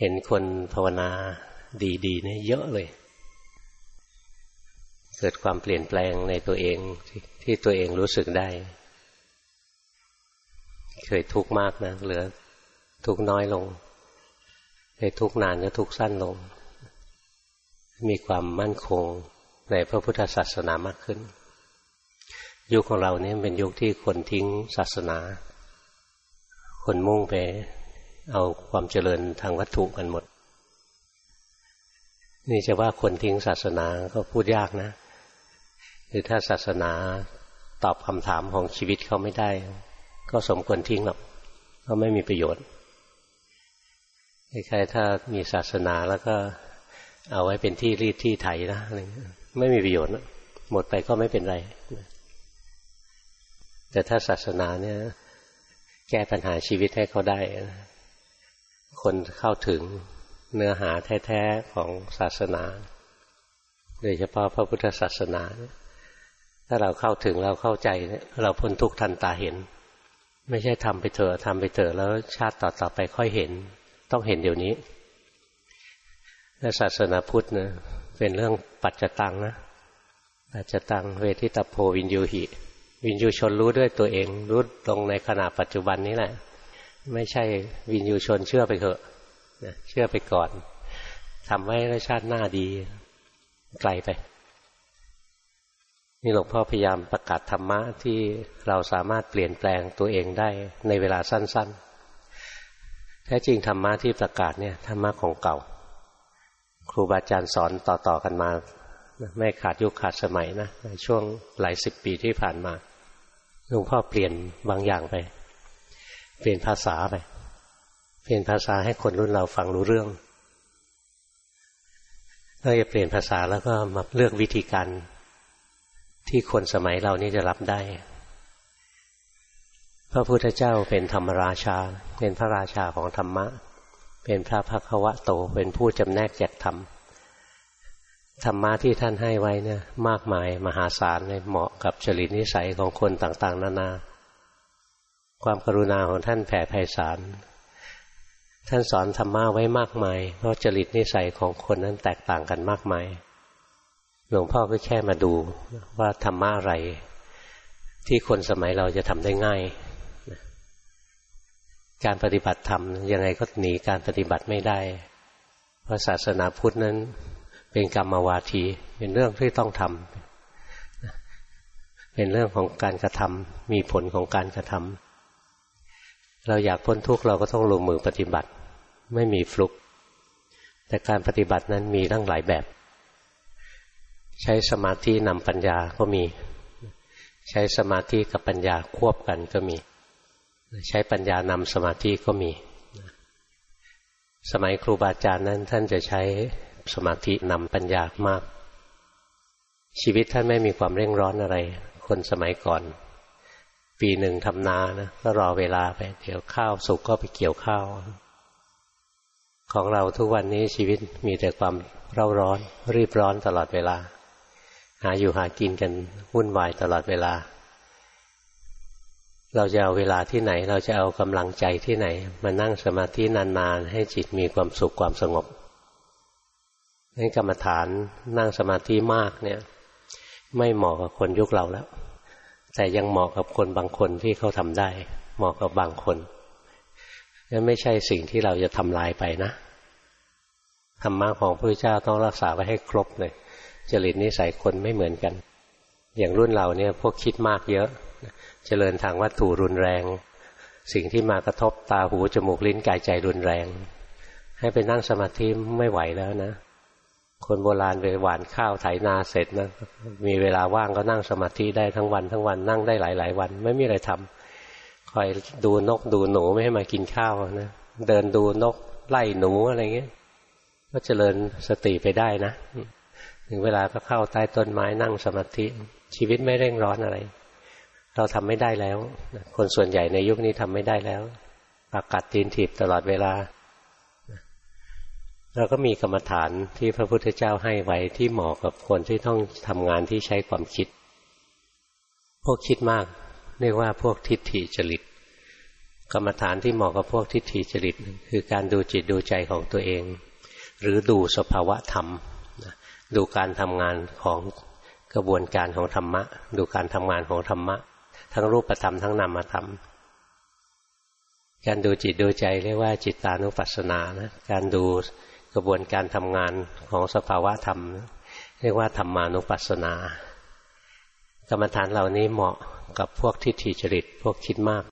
เห็นคนภาวนาดีๆเนี่ยเยอะเลย เกิดความเปลี่ยนแปลงในตัวเองที่ตัวเองรู้สึกได้ เคยทุกข์มากนะ เหลือทุกข์น้อยลงเคยทุกข์นานก็ทุกข์สั้นลง มีความมั่นคงในพระพุทธศาสนามากขึ้น ยุคของเราเนี่ยเป็นยุคที่คนทิ้งศาสนา คนมุ่งไป เอาความเจริญทางวัตถุกันหมด นี่จะว่าคนทิ้งศาสนาก็พูดยากนะคือถ้าศาสนาตอบคำถามของชีวิตเขาไม่ได้ ก็สมควรทิ้งหรอกก็ไม่มีประโยชน์ใครถ้ามีศาสนาแล้วก็เอาไว้เป็นที่รีดที่ไถนะอะไรไม่มีประโยชน์หมดไปก็ไม่เป็นไร แต่ถ้าศาสนาเนี่ย แก้ปัญหาชีวิตให้เขาได้ คนเข้าถึงเนื้อหาแท้ ๆ ของศาสนา โดยเฉพาะพระพุทธศาสนา ถ้าเราเข้าถึงเราเข้าใจ เราพ้นทุกข์ทันตาเห็น ไม่ใช่ทำไปเถอะทำไปเถอะแล้วชาติต่อๆไปค่อยเห็น ต้องเห็นเดี๋ยวนี้และศาสนาพุทธเนะเป็นเรื่องปัจจตังนะปัจจตังเวทิตาโพวินยูหิ วินยูชนรู้ด้วยตัวเองรู้ตรงในขณะปัจจุบันนี้แหละ ไม่ใช่วินยูชนเชื่อไปเถอะเชื่อไปก่อนทำไว้แล้วชาติหน้าดี ไกลไป นี่หลวงพ่อพยายามประกาศธรรมะที่เราสามารถเปลี่ยนแปลงตัวเองได้ในเวลาสั้น ๆ แท้จริงธรรมะที่ประกาศเนี่ยธรรมะของเก่า ครูบาอาจารย์สอนต่อๆกันมา ไม่ขาดยุคขาดสมัยนะในช่วงหลายสิบปีที่ผ่านมาหลวงพ่อเปลี่ยนบางอย่างไป เปลี่ยนภาษาไป เปลี่ยนภาษาให้คนรุ่นเราฟังรู้เรื่องเราจะเปลี่ยนภาษาแล้วก็มาเลือกวิธีการที่คนสมัยเรานี่จะรับได้ พระพุทธเจ้าเป็นธรรมราชา เป็นพระราชาของธรรมะ เป็นพระพักวะโต เป็นผู้จำแนกแจกธรรม ธรรมะที่ท่านให้ไว้เนี่ยมากมายมหาศาลเลยเหมาะกับจริตนิสัยของคนต่าง ๆ นานานา ความกรุณาของท่านแผ่ไพศาลท่านสอนธรรมะไว้มากมาย เพราะจริตนิสัยของคนนั้นแตกต่างกันมากมาย หลวงพ่อก็แค่มาดูว่าธรรมะอะไร ที่คนสมัยเราจะทำได้ง่าย การปฏิบัติธรรมยังไงก็หนีการปฏิบัติไม่ได้ เพราะศาสนาพุทธนั้นเป็นกรรมวาทีเป็นเรื่องที่ต้องทำเป็นเรื่องของการกระทำมีผลของการกระทำ เราอยากพ้นทุกข์เราก็ต้องลงมือปฏิบัติ ไม่มีฟลุก แต่การปฏิบัตินั้นมีทั้งหลายแบบ ใช้สมาธินำปัญญาก็มี ใช้สมาธิกับปัญญาควบกันก็มี ใช้ปัญญานำสมาธิก็มี สมัยครูบาอาจารย์นั้น ท่านจะใช้สมาธินำปัญญามาก ชีวิตท่านไม่มีความเร่งร้อนอะไร คนสมัยก่อน ปีหนึ่งทำนานะก็รอเวลาไป เดี๋ยวข้าวสุกก็ไปเกี่ยวข้าว ของเราทุกวันนี้ชีวิตมีแต่ความเร่าร้อน รีบร้อนตลอดเวลา หาอยู่หากินกันวุ่นวายตลอดเวลา เราจะเอาเวลาที่ไหน เราจะเอากำลังใจที่ไหน มานั่งสมาธินานๆ ให้จิตมีความสุขความสงบนี่กรรมฐานนั่งสมาธิมากเนี่ย ไม่เหมาะกับคนยุคเราแล้ว แต่ยังเหมาะกับคนบางคนที่เขาทำได้ เหมาะกับบางคนนั่นไม่ใช่สิ่งที่เราจะทำลายไปนะธรรมะของพระเจ้าต้องรักษาไว้ให้ครบเลย จริตนิสัยคนไม่เหมือนกัน อย่างรุ่นเราเนี่ยพวกคิดมากเยอะ เจริญทางวัตถุรุนแรง สิ่งที่มากระทบตาหูจมูกลิ้นกายใจรุนแรง ให้ไปนั่งสมาธิไม่ไหวแล้วนะ คนโบราณไปหวานข้าวไถนาเสร็จนะมีเวลาว่างก็นั่งสมาธิได้ทั้งวันทั้งวันนั่งได้หลายหลายวัน ไม่มีอะไรทำคอยดูนกดูหนูไม่ให้มากินข้าวนะเดินดูนกไล่หนูอะไรเงี้ยก็เจริญสติไปได้นะถึงเวลาก็เข้าใต้ต้นไม้นั่งสมาธิ ชีวิตไม่เร่งร้อนอะไร เราทำไม่ได้แล้ว คนส่วนใหญ่ในยุคนี้ทำไม่ได้แล้วปากกัดตีนถีบตลอดเวลา เราก็มีกรรมฐานที่พระพุทธเจ้าให้ไว้ที่เหมาะกับคนที่ต้องทำงานที่ใช้ความคิด พวกคิดมากเรียกว่าพวกทิฏฐิจริต กรรมฐานที่เหมาะกับพวกทิฏฐิจริต คือการดูจิตดูใจของตัวเอง หรือดูสภาวะธรรม ดูการทำงานของกระบวนการของธรรมะ ดูการทำงานของธรรมะ ทั้งรูปธรรมทั้งนามธรรมการดูจิตดูใจเรียกว่าจิตตานุปัสสนานะการดู กระบวนการทำงานของสภาวะธรรม เรียกว่าธรรมานุปัสสนา กรรมฐานเหล่านี้เหมาะกับพวกทิฏฐิจริต พวกคิดมาก